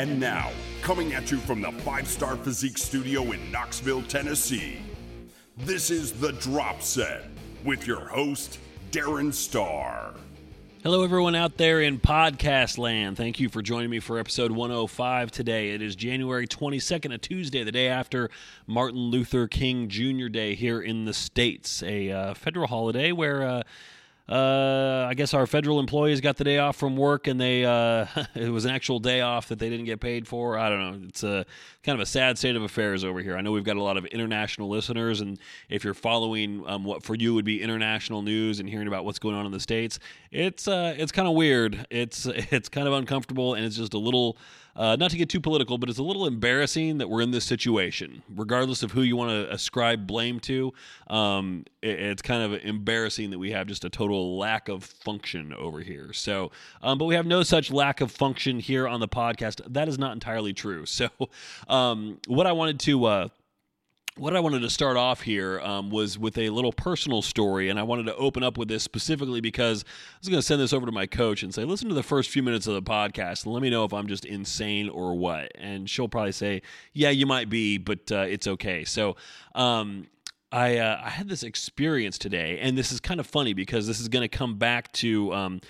And now, coming at you from the Five Starr Physique Studio in Knoxville, Tennessee, this is The Drop Set with your host, Darren Starr. Hello, everyone out there in podcast land. Thank you for joining me for episode 105 today. It is January 22nd, a Tuesday, the day after Martin Luther King Jr. Day here in the States, a uh, federal holiday where. Uh, uh, I guess our federal employees got the day off from work, and they uh, it was an actual day off that they didn't get paid for. I don't know. It's a kind of a sad state of affairs over here. I know we've got a lot of international listeners, and if you're following um, what for you would be international news and hearing about what's going on in the states, it's uh, it's kind of weird. It's it's kind of uncomfortable, and it's just a little uh, not to get too political, but it's a little embarrassing that we're in this situation, regardless of who you want to ascribe blame to. Um, it, it's kind of embarrassing that we have just a total lack of function over here. So, um, but we have no such lack of function here on the podcast. That is not entirely true. So, um, what I wanted to uh, what I wanted to start off here um, was with a little personal story, and I wanted to open up with this specifically because I was going to send this over to my coach and say, "Listen to the first few minutes of the podcast and let me know if I'm just insane or what." And she'll probably say, "Yeah, you might be, but uh, it's okay." So. Um, I, uh, I had this experience today, and this is kind of funny because this is going to come back to um,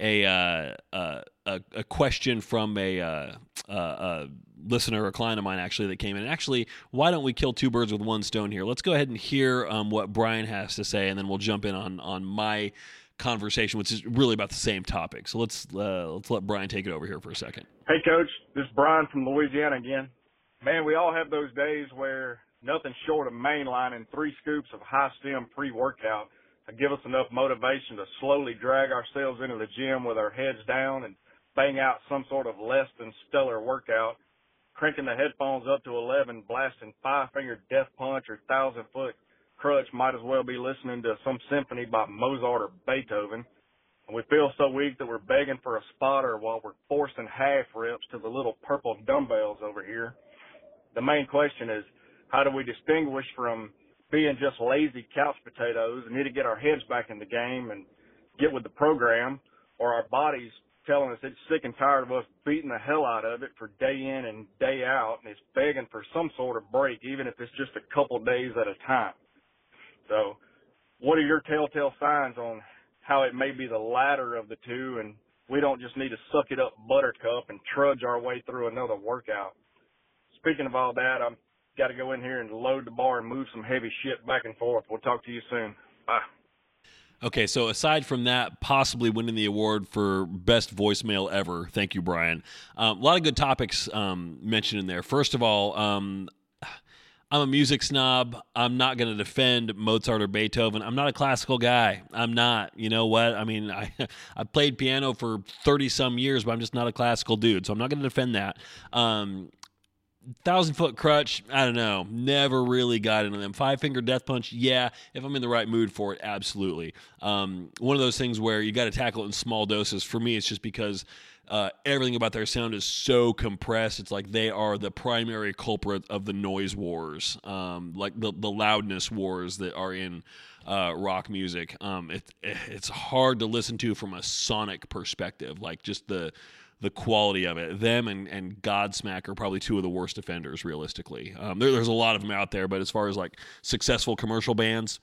a, uh, uh, a, a question from a, uh, uh, a listener, a client of mine actually that came in. And actually, why don't we kill two birds with one stone here? Let's go ahead and hear um, what Brian has to say, and then we'll jump in on on my conversation, which is really about the same topic. So let's uh, let's let Brian take it over here for a second. Hey, Coach, this is Brian from Louisiana again. Man, we all have those days where nothing short of mainlining three scoops of high stim pre workout give us enough motivation to slowly drag ourselves into the gym with our heads down and bang out some sort of less than stellar workout cranking the headphones up to 11, blasting Five Finger Death Punch or Thousand Foot Krutch might as well be listening to some symphony by Mozart or Beethoven. And we feel so weak that we're begging for a spotter while we're forcing half reps to the little purple dumbbells over here. The main question is, how do we distinguish from being just lazy couch potatoes and need to get our heads back in the game and get with the program, or our bodies telling us it's sick and tired of us beating the hell out of it for day in and day out, and it's begging for some sort of break, even if it's just a couple days at a time. So, what are your telltale signs on how it may be the latter of the two, and we don't just need to suck it up buttercup and trudge our way through another workout? Speaking of all that, I'm got to go in here and load the bar and move some heavy shit back and forth. We'll talk to you soon. Bye. Okay, so aside from that, possibly winning the award for best voicemail ever, thank you, Brian. Um, a lot of good topics um, mentioned in there. First of all, um, I'm a music snob. I'm not going to defend Mozart or Beethoven. I'm not a classical guy. I'm not. You know what? I mean, I I played piano for 30 some years, but I'm just not a classical dude. So I'm not going to defend that. Um, thousand foot Krutch, I don't know. Never really got into them. Five finger death punch, yeah. If I'm in the right mood for it, absolutely. Um, one of those things where you got to tackle it in small doses. For me, it's just because uh, everything about their sound is so compressed. It's like they are the primary culprit of the noise wars, um, like the the loudness wars that are in uh, rock music. Um, it, it's hard to listen to from a sonic perspective, like just the the quality of it. Them and, and Godsmack are probably two of the worst offenders, realistically. Um, there, there's a lot of them out there, but as far as like successful commercial bands,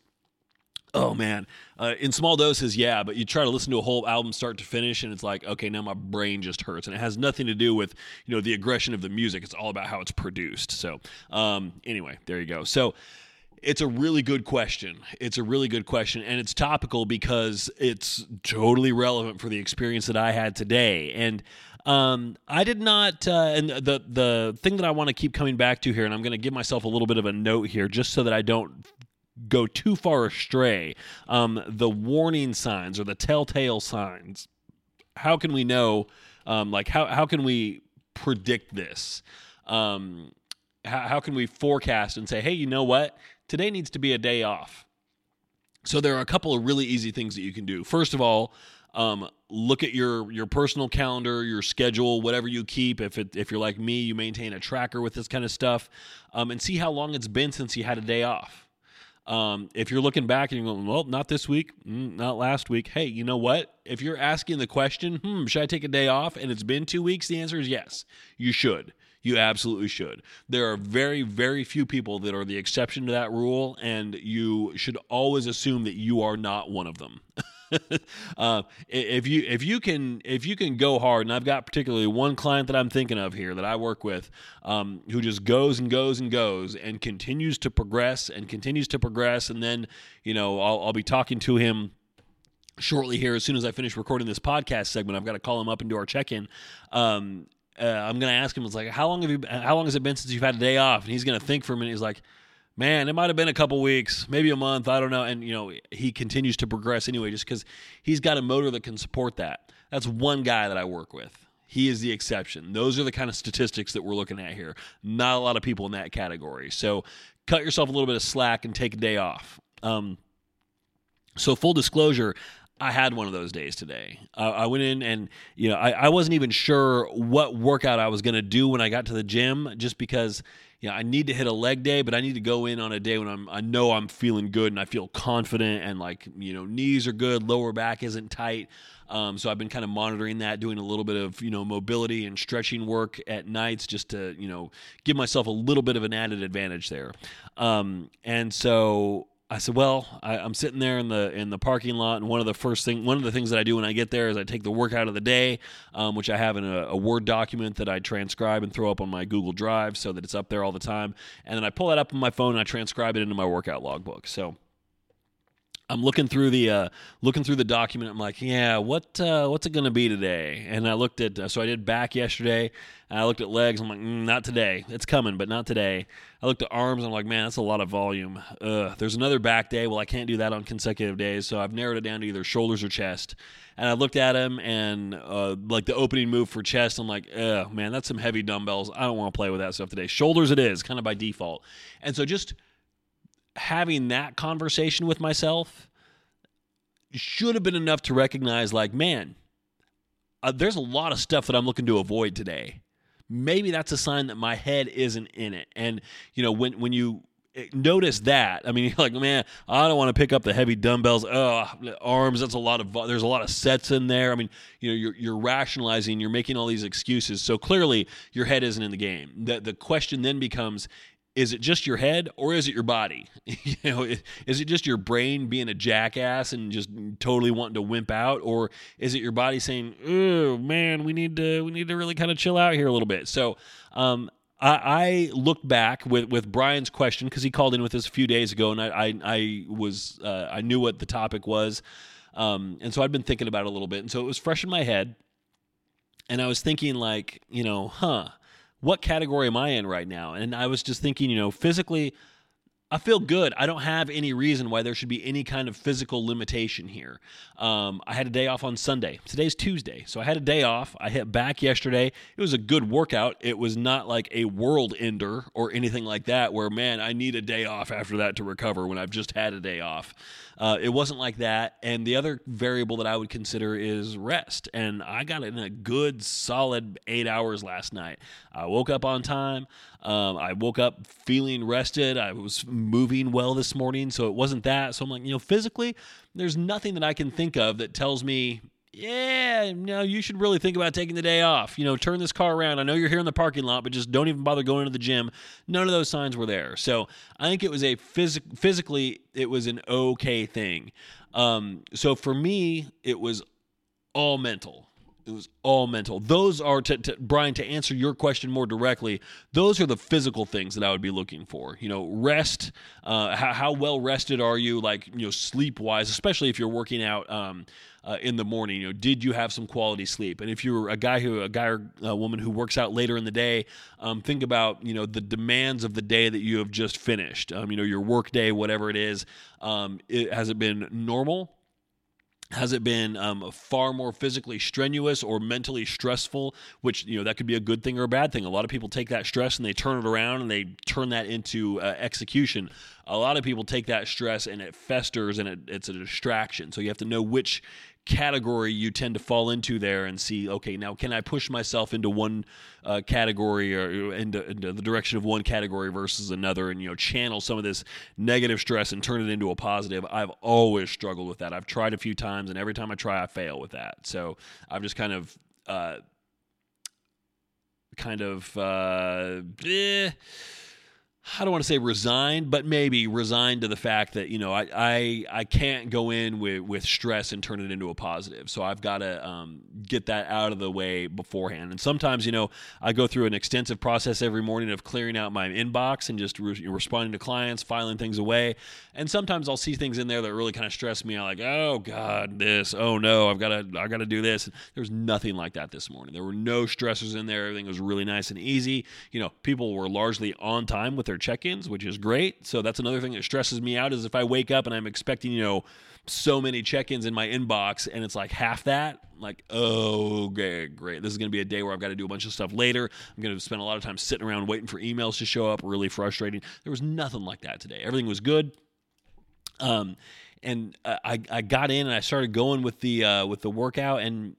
oh man, uh, in small doses, yeah, but you try to listen to a whole album start to finish, and it's like, okay, now my brain just hurts, and it has nothing to do with you know the aggression of the music. It's all about how it's produced. So, um, anyway, there you go. So. It's a really good question. It's a really good question, and it's topical because it's totally relevant for the experience that I had today. And um, I did not, uh, and the the thing that I want to keep coming back to here, and I'm going to give myself a little bit of a note here, just so that I don't go too far astray. Um, the warning signs or the telltale signs. How can we know? Um, like how how can we predict this? Um, how, how can we forecast and say, hey, you know what? Today needs to be a day off. So there are a couple of really easy things that you can do. First of all, um, look at your your personal calendar, your schedule, whatever you keep. If it, if you're like me, you maintain a tracker with this kind of stuff, um, and see how long it's been since you had a day off. Um, if you're looking back and you're going, well, not this week, mm, not last week. Hey, you know what? If you're asking the question, hmm, should I take a day off? And it's been two weeks, the answer is yes, you should. You absolutely should. There are very, very few people that are the exception to that rule, and you should always assume that you are not one of them. uh, if you if you can if you can go hard, and I've got particularly one client that I'm thinking of here that I work with, um, who just goes and goes and goes and continues to progress and continues to progress, and then you know I'll, I'll be talking to him shortly here as soon as I finish recording this podcast segment. I've got to call him up and do our check in. Um, uh, I'm to ask him. It's like, how long have you? How long has it been since you've had a day off? And he's to think for a minute. He's like, man, it might have been a couple weeks, maybe a month. I don't know. And you know, he continues to progress anyway, just because he's got a motor that can support that. That's one guy that I work with. He is the exception. Those are the kind of statistics that we're looking at here. Not a lot of people in that category. So cut yourself a little bit of slack and take a day off. Um, so full disclosure, I had one of those days today. Uh, I went in and you know I, I wasn't even sure what workout I was going to do when I got to the gym, just because you know I need to hit a leg day, but I need to go in on a day when I'm I know I'm feeling good and I feel confident and like you know knees are good, lower back isn't tight. Um, so I've been kind of monitoring that, doing a little bit of you know mobility and stretching work at nights just to you know give myself a little bit of an added advantage there. Um, and so I said, "Well, I, am sitting there in the in the parking lot, and one of the first thing, one of the things that I do when I get there is I take the workout of the day, um, which I have in a, a, Word document that I transcribe and throw up on my Google Drive so that it's up there all the time, and then I pull that up on my phone and I transcribe it into my workout logbook. So I'm looking through the uh, looking through the document. I'm like, yeah, what uh, what's it going to be today? And I looked at uh, so I did back yesterday. I looked at legs. I'm like, mm, not today. It's coming, but not today. I looked at arms. I'm like, man, that's a lot of volume. Ugh. There's another back day. Well, I can't do that on consecutive days, so I've narrowed it down to either shoulders or chest. And I looked at him and uh, like the opening move for chest. I'm like, man, that's some heavy dumbbells. I don't want to play with that stuff today. Shoulders, it is kind of by default. And so just having that conversation with myself should have been enough to recognize like man uh, there's a lot of stuff that i'm looking to avoid today. Maybe that's a sign that my head isn't in it. And you know when when you eh, notice that i mean you're like man i don't want to pick up the heavy dumbbells. Oh arms that's a lot of there's a lot of sets in there. I mean you know you're, you're rationalizing you're making all these excuses. So clearly your head isn't in the game. The, the question then becomes is it just your head or is it your body? you know, is it just your brain being a jackass and just totally wanting to wimp out, or is it your body saying, "Oh man, we need to we need to really kind of chill out here a little bit"? So, um, I, I looked back with, with Brian's question because he called in with us a few days ago, and I I, I was uh, I knew what the topic was, um, and so I'd been thinking about it a little bit, and so it was fresh in my head, and I was thinking like, you know, huh what category am I in right now? And I was just thinking, you know, physically, I feel good. I don't have any reason why there should be any kind of physical limitation here. Um, I had a day off on Sunday. Today's Tuesday. So I had a day off. I hit back yesterday. It was a good workout. It was not like a world ender or anything like that where, man, I need a day off after that to recover when I've just had a day off. Uh, it wasn't like that. And the other variable that I would consider is rest. And I got in a good, solid eight hours last night. I woke up on time. Um, I woke up feeling rested. I was moving well this morning. So it wasn't that. So I'm like, you know, physically, there's nothing that I can think of that tells me yeah, no, you should really think about taking the day off. You know, turn this car around. I know you're here in the parking lot, but just don't even bother going to the gym. None of those signs were there. So I think it was a phys- physically, it was an okay thing. Um, so for me, it was all mental. It was all mental. Those are to, to, Brian to answer your question more directly. Those are the physical things that I would be looking for. You know, rest. Uh, how, how well rested are you? Like you know, sleep wise, especially if you're working out. Um, uh, in the morning. You know, did you have some quality sleep? And if you're a guy who, a guy or a woman who works out later in the day, um, think about you know the demands of the day that you have just finished. Um, you know, your work day, whatever it is. Um, it, has it been normal? Has it been um, far more physically strenuous or mentally stressful which you know that could be a good thing or a bad thing? A lot of people take that stress and they turn it around and they turn that into uh, execution. A lot of people take that stress and it festers and it, it's a distraction. So you have to know which category you tend to fall into there and see okay now can i push myself into one uh, category or into, into, the direction of one category versus another and you know channel some of this negative stress and turn it into a positive? I've always struggled with that. I've tried a few times and every time i try i fail with that. So i've just kind of uh, kind of uh, eh, I don't want to say resigned, but maybe resigned to the fact that you know I I, I can't go in with, with stress and turn it into a positive. So I've got to um, get that out of the way beforehand. And sometimes you know I go through an extensive process every morning of clearing out my inbox and just re- responding to clients, filing things away. And sometimes I'll see things in there that really kind of stress me out, like oh god, this, oh no, I've got to I got to do this. There's nothing like that this morning. There were no stressors in there. Everything was really nice and easy. You know, people were largely on time with their their check-ins, which is great. So that's another thing that stresses me out is if I wake up and I'm expecting, you know, so many check-ins in my inbox and it's like half that, like, oh, okay, great. This is going to be a day where I've got to do a bunch of stuff later. I'm going to spend a lot of time sitting around waiting for emails to show up. Really frustrating. There was nothing like that today. Everything was good. Um, and I, I got in and I started going with the uh, with the workout and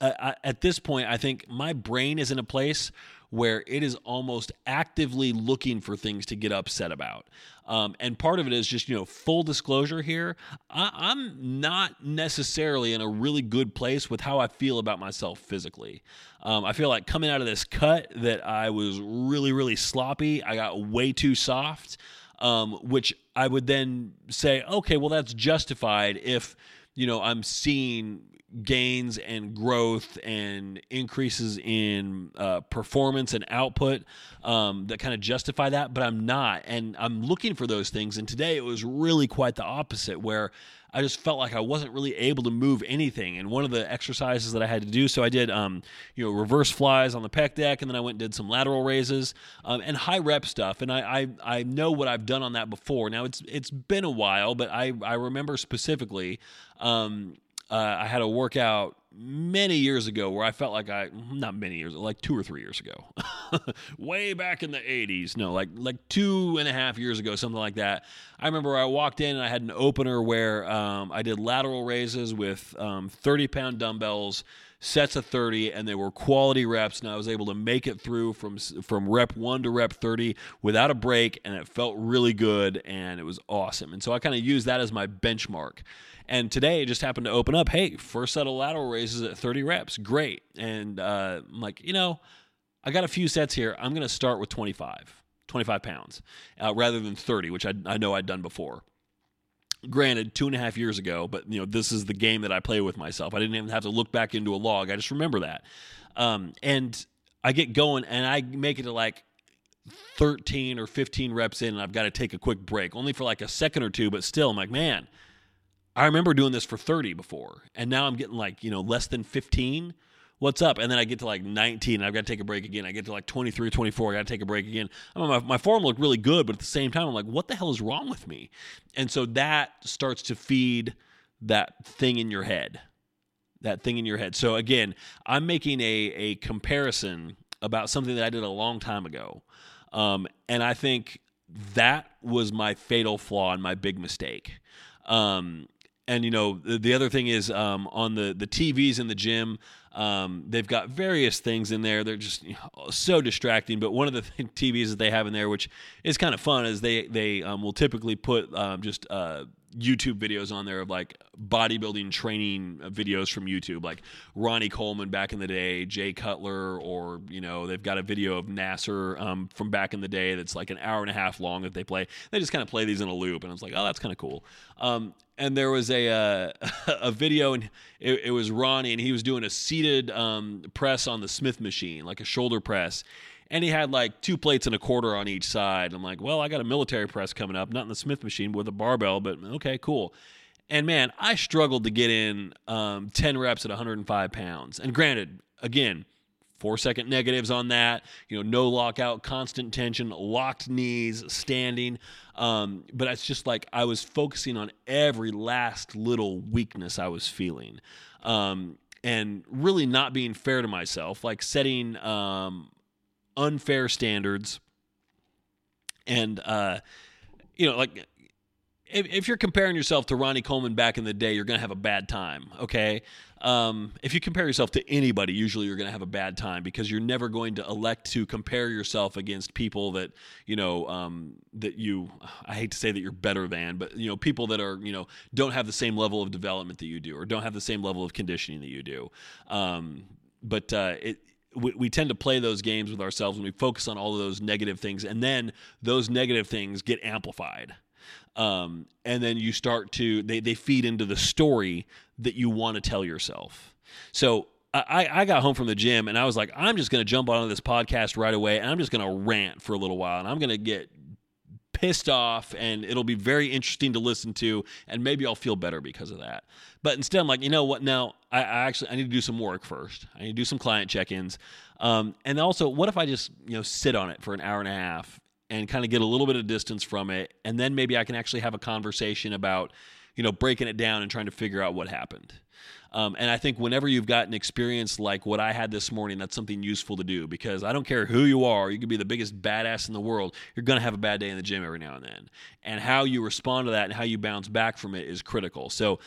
uh, I, at this point I think my brain is in a place where it is almost actively looking for things to get upset about. Um, and part of it is just, you know, full disclosure here. I, am not necessarily in a really good place with how I feel about myself physically. Um, I feel like coming out of this cut that I was really, really sloppy. I got way too soft, um, which I would then say, okay, well, that's justified if, you know, I'm seeing gains and growth and increases in uh, performance and output um, that kind of justify that, but I'm not. And I'm looking for those things. And today it was really quite the opposite, where I just felt like I wasn't really able to move anything. And one of the exercises that I had to do, so I did, um, you know, reverse flies on the pec deck, and then I went and did some lateral raises um, and high rep stuff. And I, I, I know what I've done on that before. Now it's it's been a while, but I I remember specifically. Um, uh, I had a workout many years ago where I felt like I not many years like two or three years ago, way back in the '80s. No, like like two and a half years ago, something like that. I remember I walked in and I had an opener where um, I did lateral raises with um, 30 pound dumbbells sets of 30 and they were quality reps and I was able to make it through from from rep 1 to rep 30 without a break and it felt really good and it was awesome. And so I kind of used that as my benchmark. And today it just happened to open up, hey, first set of lateral raises at 30 reps. Great. And uh, I'm like, you know, I got a few sets here. I'm going to start with 25, 25 pounds uh, rather than 30, which I, I know I'd done before granted two and a half years ago but you know this is the game that i play with myself. I didn't even have to look back into a log. I just remember that. Um, and i get going and i make it to like 13 or 15 reps in and i've got to take a quick break only for like a second or two but still i'm like man i remember doing this for 30 before and now i'm getting like you know less than 15 what's up? And then I get to like 19, I've got to take a break again. I get to like 23, 24, I got to take a break again. I mean, my, my form looked really good, but at the same time, I'm like, what the hell is wrong with me? And so that starts to feed that thing in your head. That thing in your head. So again, I'm making a, a comparison about something that I did a long time ago. Um, and I think that was my fatal flaw and my big mistake. Um, and you know the, the other thing is um, on the the TVs in the gym. Um, they've got various things in there. They're just you know, so distracting. But one of the th- TVs that they have in there, which is kind of fun, is they they um, will typically put um, just uh, YouTube videos on there of like bodybuilding training videos from YouTube, like Ronnie Coleman back in the day, Jay Cutler, or you know they've got a video of Nasser um, from back in the day that's like an hour and a half long that they play. They just kind of play these in a loop, and I was like, oh, that's kind of cool. Um, and there was a uh, a video, and it, it, was Ronnie, and he was doing a seated um, press on the Smith machine, like a shoulder press and he had like two plates and a quarter on each side. I'm like, well, I got a military press coming up, not in the Smith machine with a barbell, but okay, cool. And man, I struggled to get in um, 10 reps at 105 pounds. And granted, again, four second negatives on that, you know, no lockout, constant tension, locked knees, standing. Um, but it's just like I was focusing on every last little weakness I was feeling. Um, and really not being fair to myself, like setting um, unfair standards and uh, you know like if, if you're comparing yourself to Ronnie Coleman back in the day, you're to have a bad time. Okay. Um, if you compare yourself to anybody, usually you're to have a bad time because you're never going to elect to compare yourself against people that you know um, that you. I hate to say that you're better than, but you know people that are you know don't have the same level of development that you do, or don't have the same level of conditioning that you do. Um, but uh, it, we, we, tend to play those games with ourselves when we focus on all of those negative things, and then those negative things get amplified. Um, and then you start to they, they feed into the story that you want to tell yourself. So I, I got home from the gym and I was like, I'm just going to jump onto this podcast right away and I'm just going to rant for a little while and I'm going to get pissed off and it'll be very interesting to listen to and maybe I'll feel better because of that. But instead I'm like, you know what? Now I, I actually I need to do some work first. I need to do some client check-ins. Um, and also, what if I just you know sit on it for an hour and a half and kind of get a little bit of distance from it and then maybe i can actually have a conversation about you know breaking it down and trying to figure out what happened um, and i think whenever you've got an experience like what i had this morning that's something useful to do because i don't care who you are you could be the biggest badass in the world you're going to have a bad day in the gym every now and then. And how you respond to that and how you bounce back from it is critical. So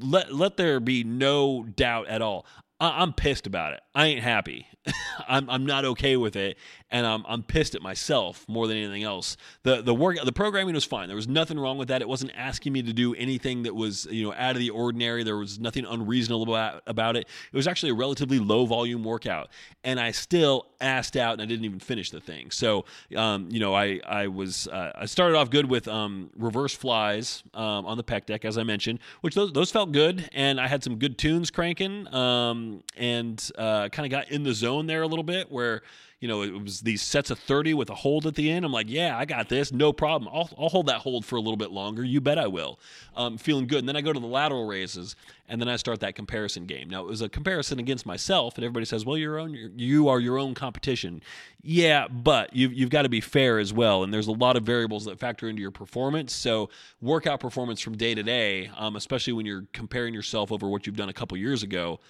let, let there be no doubt at all. I- am pissed about it. I ain't happy. I'm I'm not okay with it, and I'm I'm pissed at myself more than anything else. The the work the programming was fine. There was nothing wrong with that. It wasn't asking me to do anything that was you know out of the ordinary. There was nothing unreasonable about, about it. It was actually a relatively low volume workout, and I still asked out and I didn't even finish the thing. So um, you know I I was uh, I started off good with um, reverse flies um, on the pec deck as I mentioned, which those those felt good, and I had some good tunes cranking. Um, and uh, kind of got in the zone there a little bit where you know, it was these sets of 30 with a hold at the end. I'm like, yeah, I got this. No problem. I'll, I'll hold that hold for a little bit longer. You bet I will. Um, feeling good. And then I go to the lateral raises and then I start that comparison game. Now, it was a comparison against myself, and everybody says, well, you're own, you are your own competition. Yeah, but you've, you've got to be fair as well. And there's a lot of variables that factor into your performance. So, workout performance from day to day, um, especially when you're comparing yourself over what you've done a couple years ago,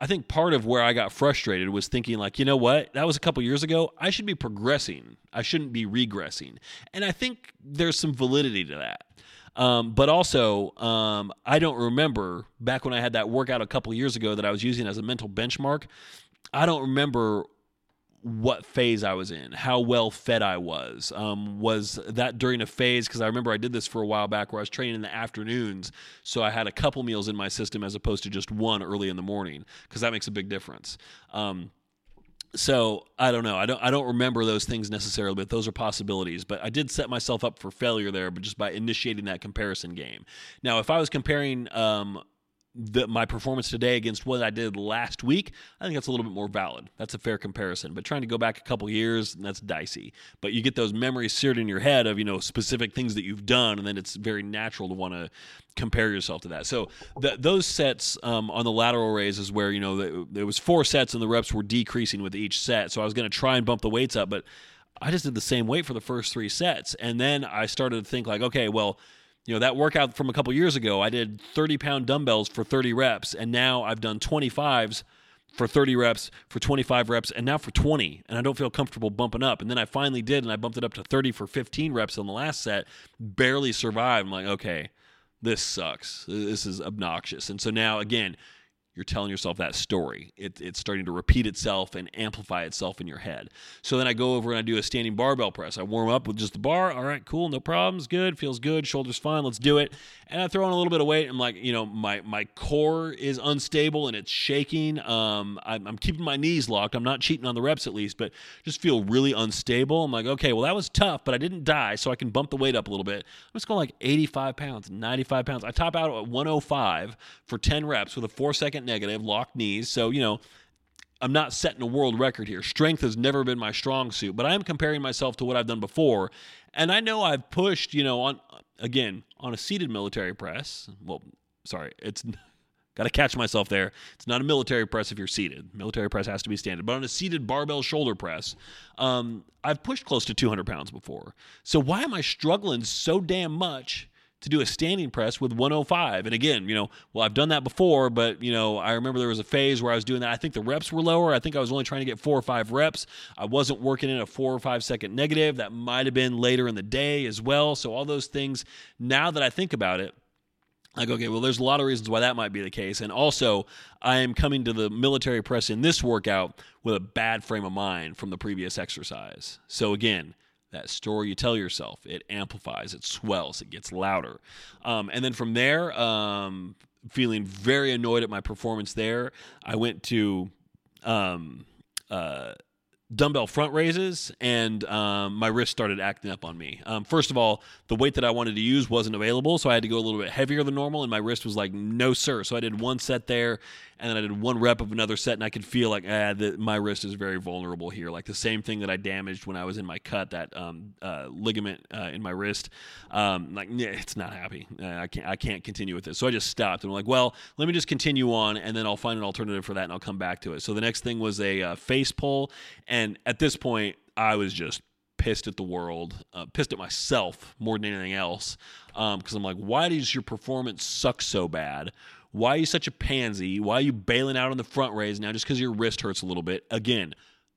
I think part of where I got frustrated was thinking like, you know what? That was a couple years ago. I should be progressing. I shouldn't be regressing. And I think there's some validity to that. Um, but also, um, I don't remember back when I had that workout a couple years ago that I was using as a mental benchmark. I don't remember what phase I was in, how well fed I was. Um, was that during a phase? Because I remember I did this for a while back where I was training in the afternoons. So I had a couple meals in my system as opposed to just one early in the morning, because that makes a big difference. Um, so I don't know. I don't. I don't remember those things necessarily, but those are possibilities. But I did set myself up for failure there, but just by initiating that comparison game. Now, if I was comparing um, the, my performance today against what I did last week, I think that's a little bit more valid. That's a fair comparison. But trying to go back a couple years, that's dicey. But you get those memories seared in your head of you know specific things that you've done, and then it's very natural to want to compare yourself to that. So the, those sets um, on the lateral raise is where you know there was four sets and the reps were decreasing with each set. So I was going to try and bump the weights up, but I just did the same weight for the first three sets, and then I started to think like, okay, well you know that workout from a couple years ago i did 30 pound dumbbells for 30 reps and now i've done 25s for 30 reps for 25 reps and now for 20 and i don't feel comfortable bumping up. And then i finally did and i bumped it up to 30 for 15 reps on the last set barely survived. I'm like okay this sucks. This is obnoxious. And so now again you're telling yourself that story. It, it's starting to repeat itself and amplify itself in your head. So then I go over and I do a standing barbell press. I warm up with just the bar. All right, cool, no problems, good, feels good, shoulders fine, let's do it. And I throw on a little bit of weight. I'm like, you know, my my core is unstable and it's shaking. Um, I'm, I'm keeping my knees locked. I'm not cheating on the reps at least, but just feel really unstable. I'm like, okay, well that was tough, but I didn't die, so I can bump the weight up a little bit. I'm just going like 85 pounds, 95 pounds. I top out at 105 for 10 reps with a four second negative, locked knees. So, you know, I'm not setting a world record here. Strength has never been my strong suit, but I am comparing myself to what I've done before. And I know I've pushed, you know, on again, on a seated military press. Well, sorry, it's got to catch myself there. It's not a military press if you're seated. Military press has to be standing. But on a seated barbell shoulder press, um, I've pushed close to 200 pounds before. So why am I struggling so damn much to do a standing press with 105. And again, you know, well, I've done that before, but, you know, I remember there was a phase where I was doing that. I think the reps were lower. I think I was only trying to get four or five reps. I wasn't working in a four or five second negative. That might have been later in the day as well. So, all those things, now that I think about it, I go, okay, well, there's a lot of reasons why that might be the case. And also, I am coming to the military press in this workout with a bad frame of mind from the previous exercise. So, again, that story you tell yourself, it amplifies, it swells, it gets louder. Um, and then from there, um, feeling very annoyed at my performance there, I went to. Um, uh, dumbbell front raises and um, my wrist started acting up on me. Um, first of all, the weight that I wanted to use wasn't available, so I had to go a little bit heavier than normal, and my wrist was like, no, sir. So I did one set there, and then I did one rep of another set, and I could feel like, ah, the, my wrist is very vulnerable here. Like the same thing that I damaged when I was in my cut, that um, uh, ligament uh, in my wrist. Um, like, nah, it's not happy. Uh, I can't, I can't continue with this. So I just stopped, and I'm like, well, let me just continue on, and then I'll find an alternative for that, and I'll come back to it. So the next thing was a uh, face pull, and at this point, I was just pissed at the world, uh, pissed at myself more than anything else. Because um, I'm like, why does your performance suck so bad? Why are you such a pansy? Why are you bailing out on the front raise now just because your wrist hurts a little bit? Again,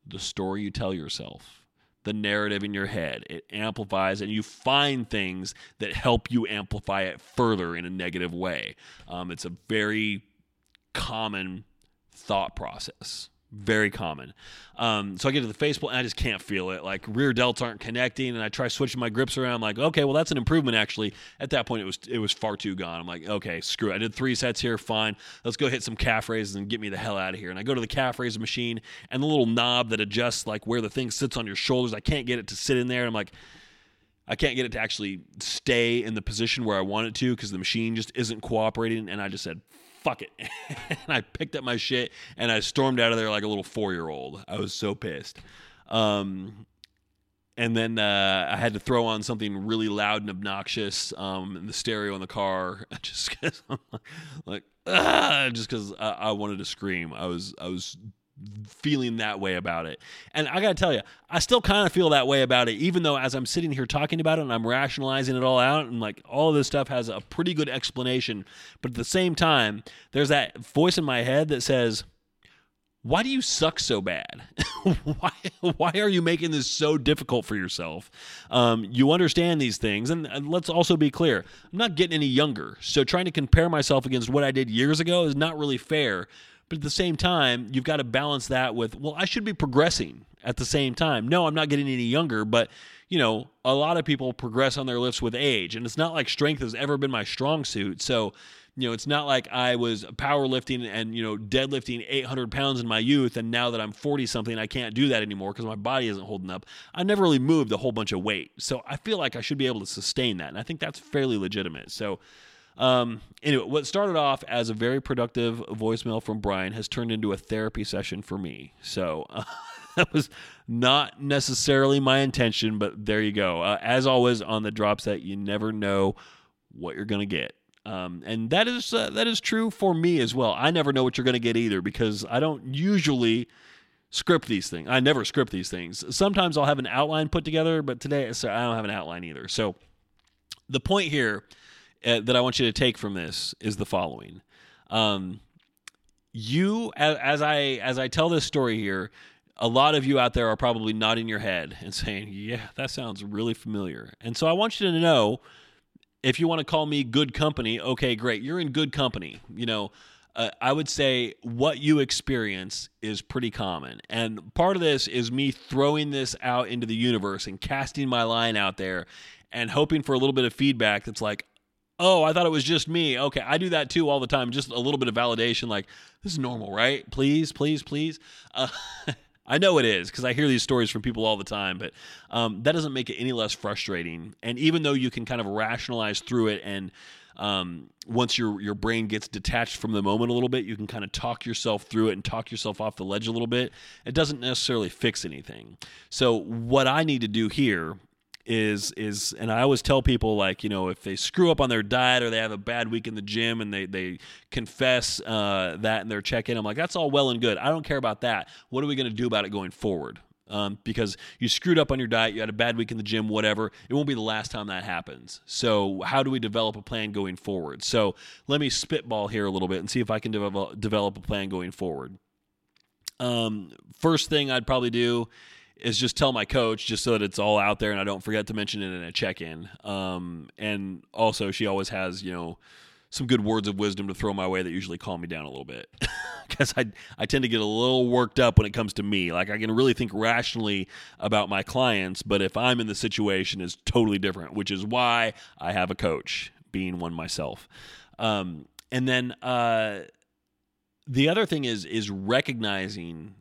the story you tell yourself, the narrative in your head, it amplifies and you find things that help you amplify it further in a negative way. Um, it's a very common thought process very common. Um, so I get to the face pull and I just can't feel it. Like rear delts aren't connecting, and I try switching my grips around. I'm like, okay, well that's an improvement actually. At that point, it was it was far too gone. I'm like, okay, screw it. I did three sets here, fine. Let's go hit some calf raises and get me the hell out of here. And I go to the calf raise machine, and the little knob that adjusts like where the thing sits on your shoulders, I can't get it to sit in there. I'm like. I can't get it to actually stay in the position where I want it to because the machine just isn't cooperating. And I just said, fuck it. and I picked up my shit and I stormed out of there like a little four year old. I was so pissed. Um, and then uh, I had to throw on something really loud and obnoxious um, in the stereo in the car, just because like, ah, just because I, I wanted to scream. I was I was feeling that way about it. And I got to tell you, I still kind of feel that way about it, even though as I'm sitting here talking about it and I'm rationalizing it all out, and like all this stuff has a pretty good explanation. But at the same time, there's that voice in my head that says, why do you suck so bad? why, why are you making this so difficult for yourself? Um, you understand these things. And let's also be clear I'm not getting any younger. So trying to compare myself against what I did years ago is not really fair but at the same time, you've got to balance that with, well, I should be progressing at the same time. No, I'm not getting any younger, but you know, a lot of people progress on their lifts with age, and it's not like strength has ever been my strong suit. So, you know, it's not like I was powerlifting and you know deadlifting 800 pounds in my youth, and now that I'm 40 something, I can't do that anymore because my body isn't holding up. I never really moved a whole bunch of weight, so I feel like I should be able to sustain that, and I think that's fairly legitimate. So. Um, anyway, what started off as a very productive voicemail from Brian has turned into a therapy session for me. So uh, that was not necessarily my intention, but there you go. Uh, as always on the drop set, you never know what you're going to get. Um, and that is uh, that is true for me as well. I never know what you're going to get either because I don't usually script these things. I never script these things. Sometimes I'll have an outline put together, but today so I don't have an outline either. So the point here uh, that I want you to take from this is the following. Um, you, as, as I as I tell this story here, a lot of you out there are probably nodding your head and saying, "Yeah, that sounds really familiar." And so I want you to know, if you want to call me good company, okay, great, you're in good company. You know. Uh, I would say what you experience is pretty common. And part of this is me throwing this out into the universe and casting my line out there and hoping for a little bit of feedback that's like, oh, I thought it was just me. Okay, I do that too all the time. Just a little bit of validation, like this is normal, right? Please, please, please. Uh, I know it is because I hear these stories from people all the time, but um, that doesn't make it any less frustrating. And even though you can kind of rationalize through it, and um, once your your brain gets detached from the moment a little bit, you can kind of talk yourself through it and talk yourself off the ledge a little bit. It doesn't necessarily fix anything. So what I need to do here is is and I always tell people like you know if they screw up on their diet or they have a bad week in the gym and they they confess uh, that in their check in I'm like that's all well and good I don't care about that what are we going to do about it going forward um, because you screwed up on your diet, you had a bad week in the gym, whatever. It won't be the last time that happens. So, how do we develop a plan going forward? So, let me spitball here a little bit and see if I can develop, develop a plan going forward. Um, first thing I'd probably do is just tell my coach just so that it's all out there and I don't forget to mention it in a check in. Um, and also, she always has, you know, some good words of wisdom to throw my way that usually calm me down a little bit. Because I, I tend to get a little worked up when it comes to me. Like i can really think rationally about my clients but if i'm in the situation is totally different which is why i have a coach being one myself. Um, and then uh, the other thing is is recognizing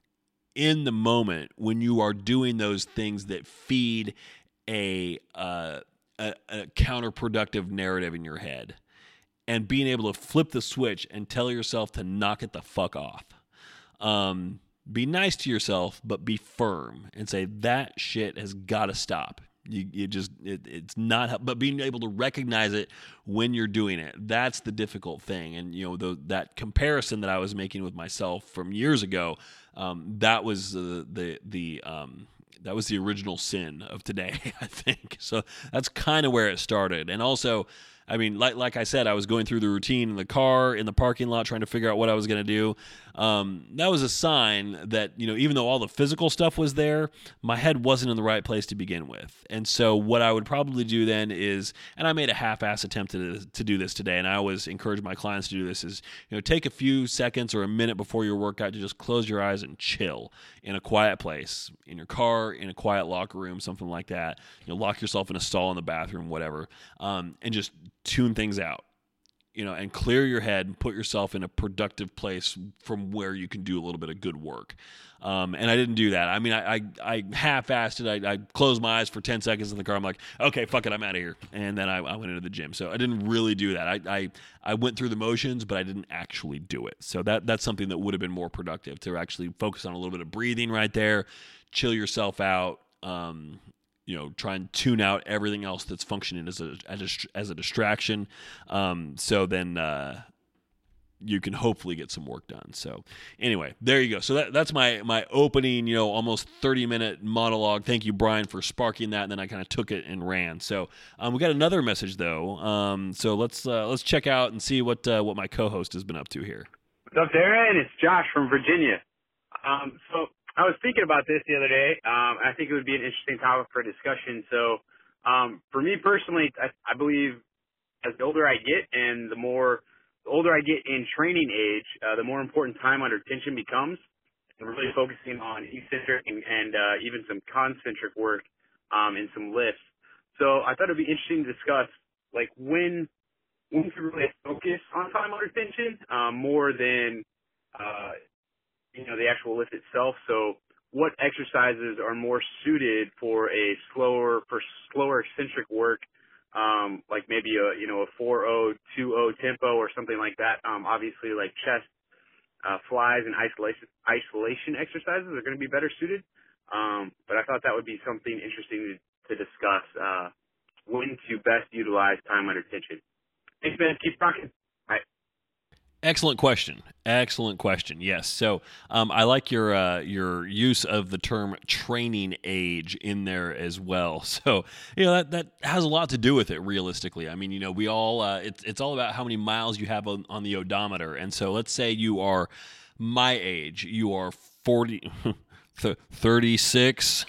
in the moment when you are doing those things that feed a, uh, a, a counterproductive narrative in your head and being able to flip the switch and tell yourself to knock it the fuck off. Um, be nice to yourself, but be firm and say that shit has got to stop. You, you just it, it's not but being able to recognize it when you're doing it that's the difficult thing and you know the, that comparison that i was making with myself from years ago um, that was the the, um, that was the original sin of today i think. So that's kind of where it started. And also I mean, like like I said, I was going through the routine in the car, in the parking lot, trying to figure out what I was going to do. Um, that was a sign that you know, even though all the physical stuff was there, my head wasn't in the right place to begin with. And so, what I would probably do then is, and I made a half-ass attempt to to do this today, and I always encourage my clients to do this: is you know, take a few seconds or a minute before your workout to just close your eyes and chill in a quiet place, in your car, in a quiet locker room, something like that. You know, lock yourself in a stall in the bathroom, whatever, um, and just tune things out you know and clear your head and put yourself in a productive place from where you can do a little bit of good work. Um, and i didn't do that. I mean i, I, I half-assed it. I, I, closed my eyes for 10 seconds in the car. I'm like okay fuck it i'm out of here. And then I, I, went into the gym. So i didn't really do that. I, I, I went through the motions but i didn't actually do it. So that that's something that would have been more productive to actually focus on a little bit of breathing right there chill yourself out um, you know try and tune out everything else that's functioning as a as a, as a distraction. Um, so then uh, you can hopefully get some work done. So anyway there you go. So that, that's my my opening you know almost 30 minute monologue. Thank you brian for sparking that. And then i kind of took it and ran. So um, we got another message though. Um, so let's uh, let's check out and see what uh, what my co-host has been up to here. What's up darren? It's josh from virginia. Um, so I was thinking about this the other day. Um, I think it would be an interesting topic for discussion. So, um, for me personally, I, I believe as the older I get and the more the older I get in training age, uh, the more important time under tension becomes, and we're really focusing on eccentric and, and uh, even some concentric work um, and some lifts. So I thought it'd be interesting to discuss like when when to really focus on time under tension um, more than uh, you know, the actual lift itself. So what exercises are more suited for a slower, for slower eccentric work, um, like maybe a, you know, a 4-0, 2-0 tempo or something like that. Um, obviously like chest, uh, flies and isolation, isolation exercises are going to be better suited. Um, but I thought that would be something interesting to, to discuss, uh, when to best utilize time under tension. Thanks, man. Keep rocking. Excellent question. Excellent question. Yes. So um, I like your uh, your use of the term training age in there as well. So you know that that has a lot to do with it. Realistically, I mean, you know, we all uh, it's it's all about how many miles you have on, on the odometer. And so let's say you are my age. You are forty. 36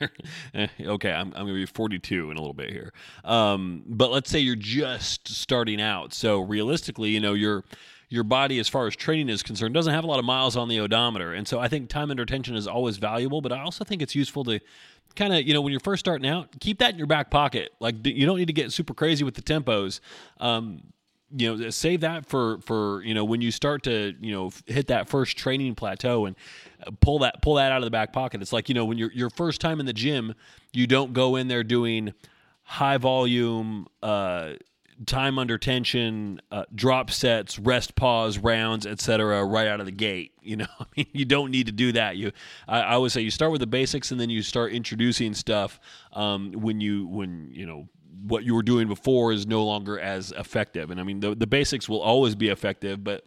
okay i'm, I'm to be 42 in a little bit here um, but let's say you're just starting out so realistically you know you're your body, as far as training is concerned, doesn't have a lot of miles on the odometer. And so I think time under tension is always valuable, but I also think it's useful to kind of, you know, when you're first starting out, keep that in your back pocket. Like you don't need to get super crazy with the tempos. Um, you know, save that for for you know when you start to you know hit that first training plateau and pull that pull that out of the back pocket. It's like you know when you're your first time in the gym, you don't go in there doing high volume uh, time under tension, uh, drop sets, rest pause rounds, etc. Right out of the gate. You know, I mean, you don't need to do that. You, I, I would say, you start with the basics and then you start introducing stuff um, when you when you know what you were doing before is no longer as effective. And I mean, the the basics will always be effective, but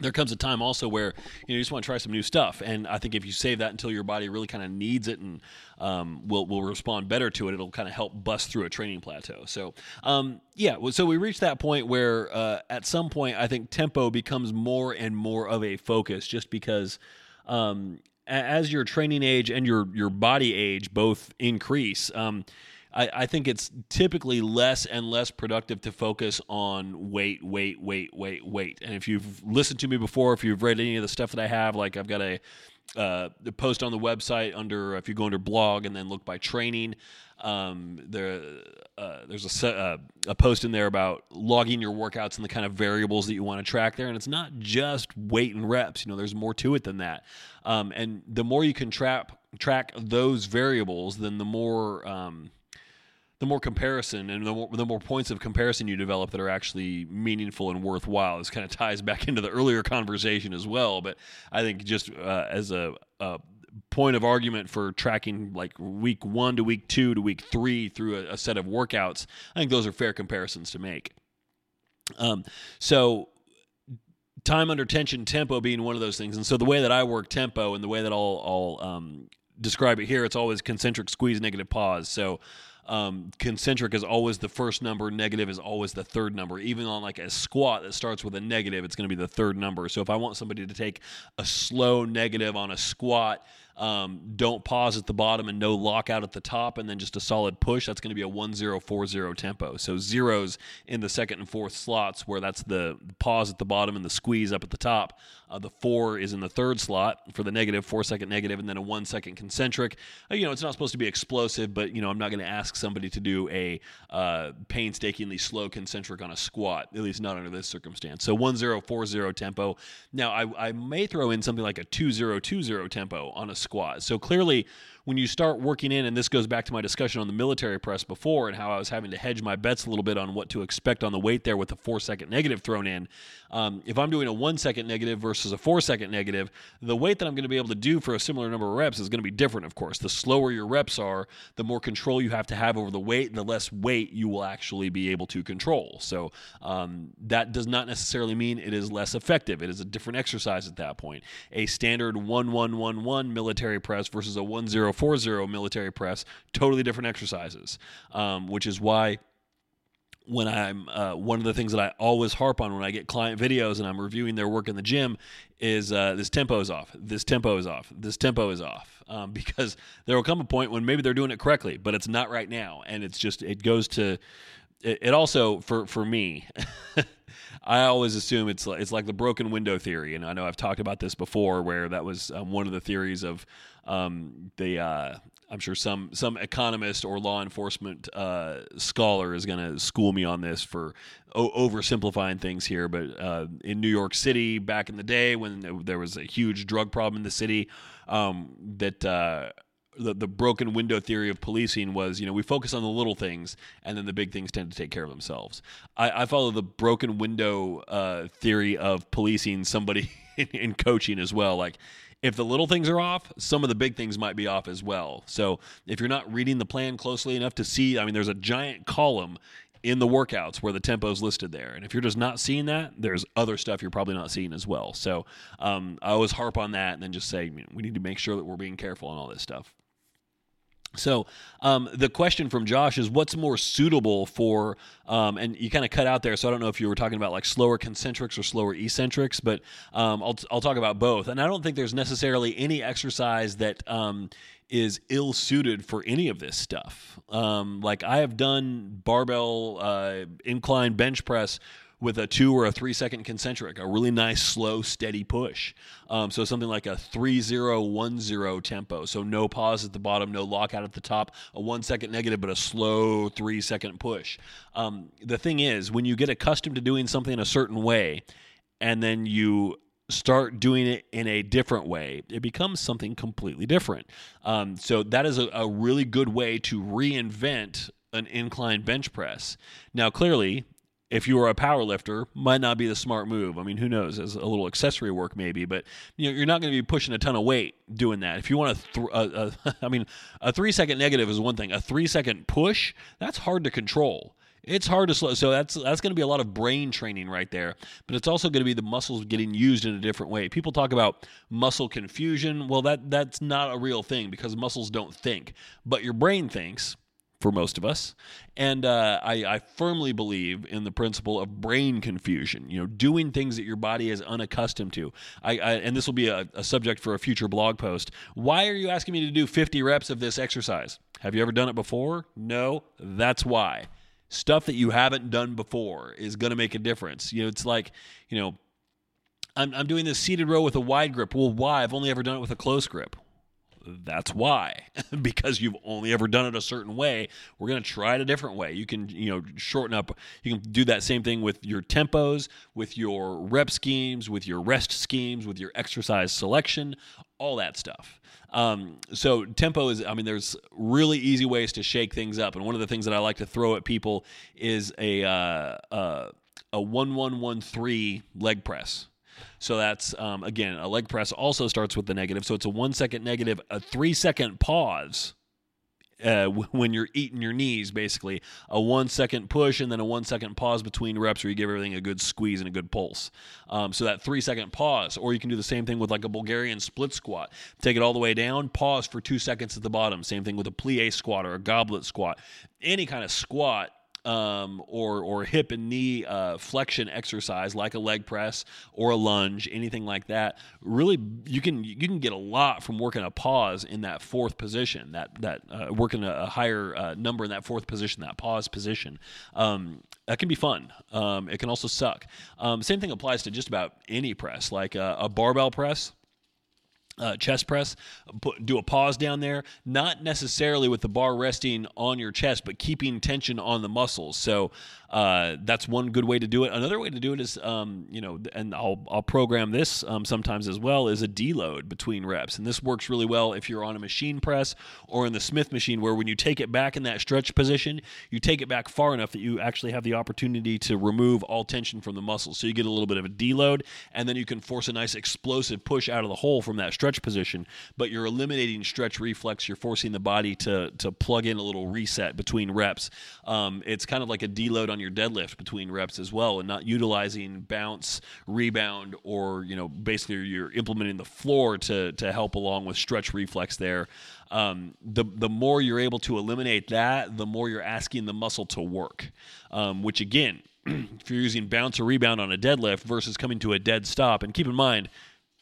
there comes a time also where you know you just want to try some new stuff, and I think if you save that until your body really kind of needs it and um, will will respond better to it, it'll kind of help bust through a training plateau. So um, yeah, so we reached that point where uh, at some point I think tempo becomes more and more of a focus, just because um, as your training age and your your body age both increase. Um, I, I think it's typically less and less productive to focus on wait, wait, wait, wait, wait. And if you've listened to me before, if you've read any of the stuff that I have, like I've got a uh, post on the website under if you go under blog and then look by training. Um, there, uh, there's a, uh, a post in there about logging your workouts and the kind of variables that you want to track there. And it's not just weight and reps. You know, there's more to it than that. Um, and the more you can trap track those variables, then the more um, the more comparison and the more, the more points of comparison you develop that are actually meaningful and worthwhile. This kind of ties back into the earlier conversation as well. But I think just uh, as a, a, point of argument for tracking like week one to week two to week three through a, a set of workouts, I think those are fair comparisons to make. Um, so time under tension tempo being one of those things and so the way that i work tempo and the way that i'll, I'll um, describe it here it's always concentric squeeze negative pause so um, concentric is always the first number, negative is always the third number. Even on like a squat that starts with a negative, it's going to be the third number. So if I want somebody to take a slow negative on a squat, um, don't pause at the bottom and no lockout at the top, and then just a solid push. That's going to be a 1040 tempo. So zeros in the second and fourth slots, where that's the pause at the bottom and the squeeze up at the top. Uh, the four is in the third slot for the negative, four second negative, and then a one second concentric. Uh, you know, it's not supposed to be explosive, but you know, I'm not going to ask somebody to do a uh, painstakingly slow concentric on a squat, at least not under this circumstance. So 1040 tempo. Now, I, I may throw in something like a 2020 tempo on a squat. So clearly, when you start working in, and this goes back to my discussion on the military press before and how I was having to hedge my bets a little bit on what to expect on the weight there with a four second negative thrown in. Um, if I'm doing a one second negative versus a four second negative, the weight that I'm going to be able to do for a similar number of reps is going to be different, of course. The slower your reps are, the more control you have to have over the weight, and the less weight you will actually be able to control. So um, that does not necessarily mean it is less effective. It is a different exercise at that point. A standard 1111 military press versus a 10 4-0 military press, totally different exercises, um, which is why when I'm uh, one of the things that I always harp on when I get client videos and I'm reviewing their work in the gym is uh, this tempo is off, this tempo is off, this tempo is off, um, because there will come a point when maybe they're doing it correctly, but it's not right now, and it's just it goes to it, it also for for me. I always assume it's like, it's like the broken window theory, and I know I've talked about this before, where that was um, one of the theories of um, the uh, I'm sure some some economist or law enforcement uh, scholar is going to school me on this for o- oversimplifying things here. But uh, in New York City back in the day when there was a huge drug problem in the city, um, that uh, the, the broken window theory of policing was, you know, we focus on the little things and then the big things tend to take care of themselves. I, I follow the broken window uh, theory of policing somebody in, in coaching as well. Like if the little things are off, some of the big things might be off as well. So if you're not reading the plan closely enough to see, I mean, there's a giant column in the workouts where the tempo is listed there. And if you're just not seeing that, there's other stuff you're probably not seeing as well. So um, I always harp on that and then just say, you know, we need to make sure that we're being careful on all this stuff. So um, the question from Josh is, what's more suitable for? Um, and you kind of cut out there, so I don't know if you were talking about like slower concentrics or slower eccentrics, but um, I'll I'll talk about both. And I don't think there's necessarily any exercise that um, is ill suited for any of this stuff. Um, like I have done barbell uh, incline bench press with a two or a three second concentric, a really nice, slow, steady push. Um, so something like a three zero one zero tempo. So no pause at the bottom, no lockout at the top, a one second negative, but a slow three second push. Um, the thing is, when you get accustomed to doing something a certain way, and then you start doing it in a different way, it becomes something completely different. Um, so that is a, a really good way to reinvent an incline bench press. Now, clearly, if you are a power lifter, might not be the smart move. I mean, who knows? As a little accessory work, maybe, but you know, you're not going to be pushing a ton of weight doing that. If you want to, th- I mean, a three second negative is one thing. A three second push, that's hard to control. It's hard to slow. So that's that's going to be a lot of brain training right there. But it's also going to be the muscles getting used in a different way. People talk about muscle confusion. Well, that that's not a real thing because muscles don't think, but your brain thinks for most of us. And uh, I, I, firmly believe in the principle of brain confusion, you know, doing things that your body is unaccustomed to. I, I and this will be a, a, subject for a future blog post. Why are you asking me to do 50 reps of this exercise? Have you ever done it before? No, that's why. Stuff that you haven't done before is going to make a difference. You know, it's like, you know, I'm, I'm doing this seated row with a wide grip. Well, why? I've only ever done it with a close grip that's why. Because you've only ever done it a certain way. We're going to try it a different way. You can you know shorten up you can do that same thing with your tempos with your rep schemes with your rest schemes with your exercise selection all that stuff. Um, so tempo is i mean there's really easy ways to shake things up. And one of the things that i like to throw at people is a uh, uh, a 1113 leg press so that's, um, again, a leg press also starts with the negative. So it's a one second negative, a three second pause. Uh, when you're eating your knees, basically a one second push and then a one second pause between reps, where you give everything a good squeeze and a good pulse. Um, so that three second pause, or you can do the same thing with like a Bulgarian split squat. Take it all the way down, pause for two seconds at the bottom. Same thing with a plie squat or a goblet squat. Any kind of squat um, or or hip and knee uh, flexion exercise like a leg press or a lunge, anything like that. Really, you can you can get a lot from working a pause in that fourth position. That that uh, working a, higher uh, number in that fourth position, that pause position. Um, that can be fun. Um, it can also suck. Um, same thing applies to just about any press, like a barbell press uh, chest press, put, do a pause down there, not necessarily with the bar resting on your chest, but keeping tension on the muscles. So uh, that's one good way to do it. Another way to do it is, um, you know, and I'll, I'll program this um, sometimes as well, is a deload between reps. And this works really well if you're on a machine press or in the Smith machine, where when you take it back in that stretch position, you take it back far enough that you actually have the opportunity to remove all tension from the muscles. So you get a little bit of a deload, and then you can force a nice explosive push out of the hole from that stretch position. But you're eliminating stretch reflex. You're forcing the body to, to plug in a little reset between reps. Um, it's kind of like a deload on on your deadlift between reps as well and not utilizing bounce, rebound, or, you know, basically you're implementing the floor to, to help along with stretch reflex there. Um, the, the more you're able to eliminate that, the more you're asking the muscle to work, um, which again, if you're using bounce or rebound on a deadlift versus coming to a dead stop, and keep in mind,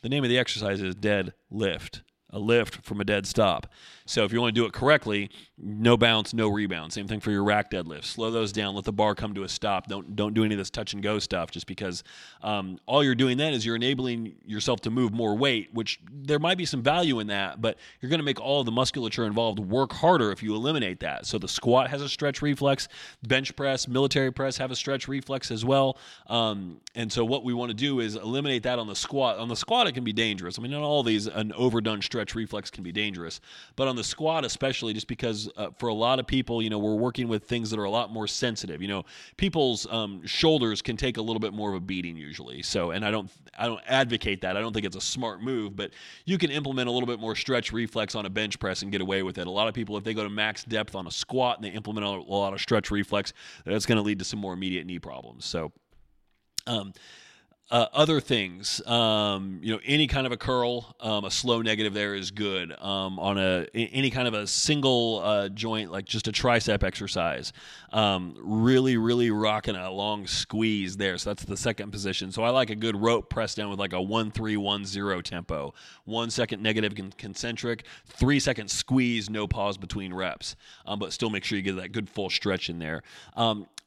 the name of the exercise is dead lift, a lift from a dead stop. So if you want to do it correctly, no bounce, no rebound. Same thing for your rack deadlift. Slow those down. Let the bar come to a stop. Don't don't do any of this touch and go stuff. Just because um, all you're doing then is you're enabling yourself to move more weight, which there might be some value in that, but you're going to make all the musculature involved work harder if you eliminate that. So the squat has a stretch reflex, bench press, military press have a stretch reflex as well. Um, and so what we want to do is eliminate that on the squat. On the squat, it can be dangerous. I mean, on all these, an overdone stretch reflex can be dangerous, but on the squat, especially just because uh, for a lot of people, you know, we're working with things that are a lot more sensitive. You know, people's um, shoulders can take a little bit more of a beating usually. So, and I don't, I don't advocate that. I don't think it's a smart move, but you can implement a little bit more stretch reflex on a bench press and get away with it. A lot of people, if they go to max depth on a squat and they implement a lot of stretch reflex, that's going to lead to some more immediate knee problems. So, um, uh, other things, um, you know, any kind of a curl, um, a slow negative there is good. Um, on a any kind of a single uh, joint, like just a tricep exercise, um, really, really rocking a long squeeze there. So that's the second position. So I like a good rope press down with like a one three one zero tempo, one second negative concentric, three second squeeze, no pause between reps, um, but still make sure you get that good full stretch in there.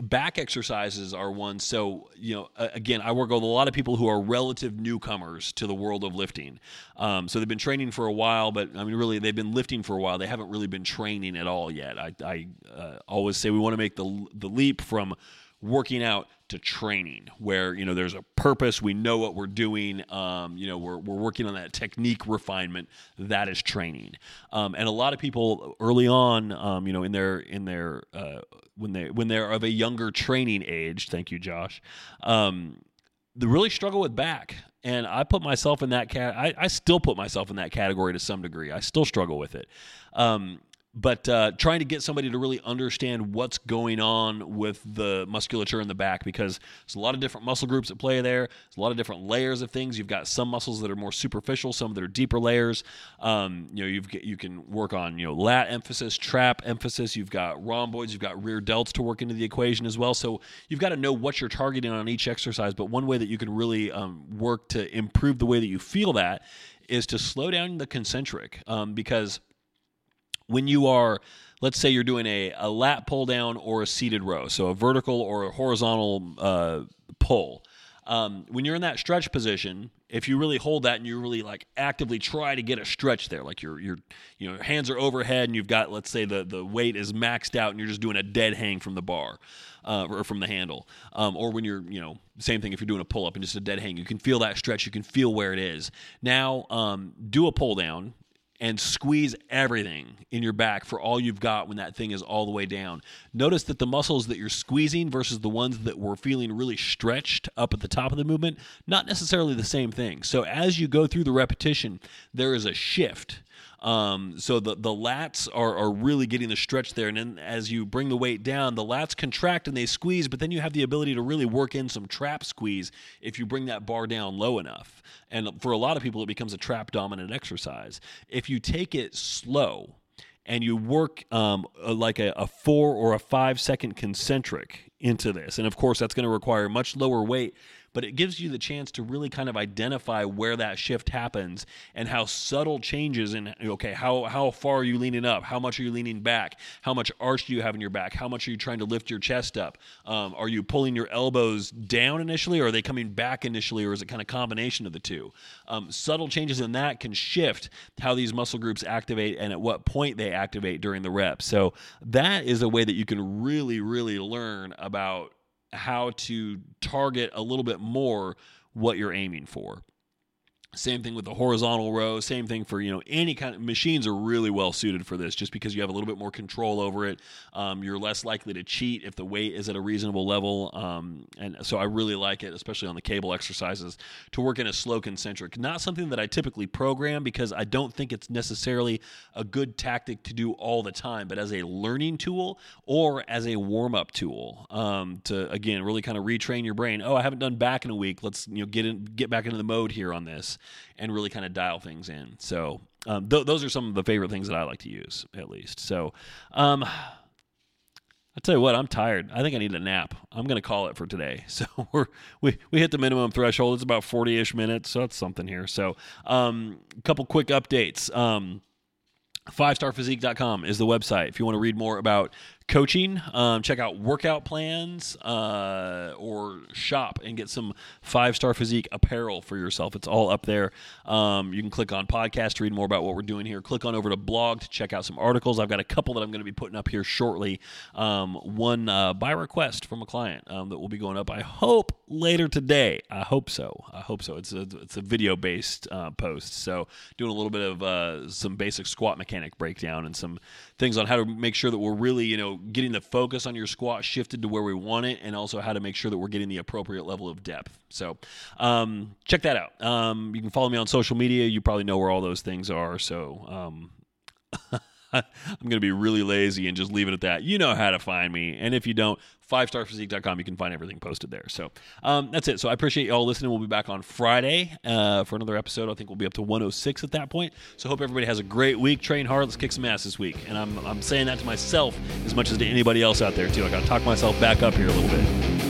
Back exercises are one. So you know, again, I work with a lot of people who are relative newcomers to the world of lifting. Um, so they've been training for a while, but I mean, really, they've been lifting for a while. They haven't really been training at all yet. I, I uh, always say we want to make the the leap from working out to training where you know there's a purpose we know what we're doing um, you know we're, we're working on that technique refinement that is training um, and a lot of people early on um, you know in their in their uh, when they when they're of a younger training age thank you josh um, they really struggle with back. And I put myself in that cat. I, I, still put myself in that category to some degree. I still struggle with it. Um, but uh, trying to get somebody to really understand what's going on with the musculature in the back because there's a lot of different muscle groups at play there. There's a lot of different layers of things. You've got some muscles that are more superficial, some that are deeper layers. Um, you know, you've you can work on you know lat emphasis, trap emphasis. You've got rhomboids, you've got rear delts to work into the equation as well. So you've got to know what you're targeting on each exercise. But one way that you can really um, work to improve the way that you feel that is to slow down the concentric um, because when you are let's say you're doing a, a lat pull down or a seated row so a vertical or a horizontal uh, pull um, when you're in that stretch position if you really hold that and you really like actively try to get a stretch there like your your you know your hands are overhead and you've got let's say the the weight is maxed out and you're just doing a dead hang from the bar uh, or from the handle um, or when you're you know same thing if you're doing a pull up and just a dead hang you can feel that stretch you can feel where it is. Now um, do a pull down and squeeze everything in your back for all you've got when that thing is all the way down. Notice that the muscles that you're squeezing versus the ones that were feeling really stretched up at the top of the movement, not necessarily the same thing. So as you go through the repetition, there is a shift. Um, so the, the lats are, are really getting the stretch there. And then as you bring the weight down, the lats contract and they squeeze, but then you have the ability to really work in some trap squeeze if you bring that bar down low enough. And for a lot of people, it becomes a trap dominant exercise. If you take it slow, and you work um, like a, a, four or a five second concentric into this. And of course, that's going to require much lower weight but it gives you the chance to really kind of identify where that shift happens and how subtle changes in okay how how far are you leaning up? How much are you leaning back? How much arch do you have in your back? How much are you trying to lift your chest up? Um, are you pulling your elbows down initially or are they coming back initially or is it kind of combination of the two? Um, subtle changes in that can shift how these muscle groups activate and at what point they activate during the rep. So that is a way that you can really really learn about how to target a little bit more what you're aiming for. Same thing with the horizontal row. Same thing for you know any kind of machines are really well suited for this, just because you have a little bit more control over it. Um, you're less likely to cheat if the weight is at a reasonable level, um, and so I really like it, especially on the cable exercises, to work in a slow concentric. Not something that I typically program because I don't think it's necessarily a good tactic to do all the time, but as a learning tool or as a warm up tool um, to again really kind of retrain your brain. Oh, I haven't done back in a week. Let's you know get in get back into the mode here on this and really kind of dial things in. So um, th- those are some of the favorite things that I like to use, at least. So um, I tell you what, I'm tired. I think I need a nap. I'm going to call it for today. So we're we we hit the minimum threshold. It's about 40ish minutes, so that's something here. So um, a couple quick updates. Um, FiveStarrPhysique.com is the website if you want to read more about coaching. Um, check out workout plans uh, or shop and get some Five Starr Physique apparel for yourself. It's all up there. Um, you can click on podcast to read more about what we're doing here. Click on over to blog to check out some articles. I've got a couple that I'm going to be putting up here shortly. Um, one uh, by request from a client um, that will be going up, I hope, later today. I hope so. I hope so. It's a, it's a video based uh, post. So doing a little bit of uh, some basic squat mechanic breakdown and some things on how to make sure that we're really, you know, getting the focus on your squat shifted to where we want it, and also how to make sure that we're getting the appropriate level of depth. So um, check that out. Um, you can follow me on social media. You probably know where all those things are. So um, I'm going to be really lazy and just leave it at that. You know how to find me. And if you don't, fivestarrphysique.com, you can find everything posted there. So um, that's it. So I appreciate you all listening. We'll be back on Friday uh, for another episode. I think we'll be up to 106 at that point. So hope everybody has a great week. Train hard. Let's kick some ass this week. And I'm, I'm saying that to myself as much as to anybody else out there, too. I got to talk myself back up here a little bit.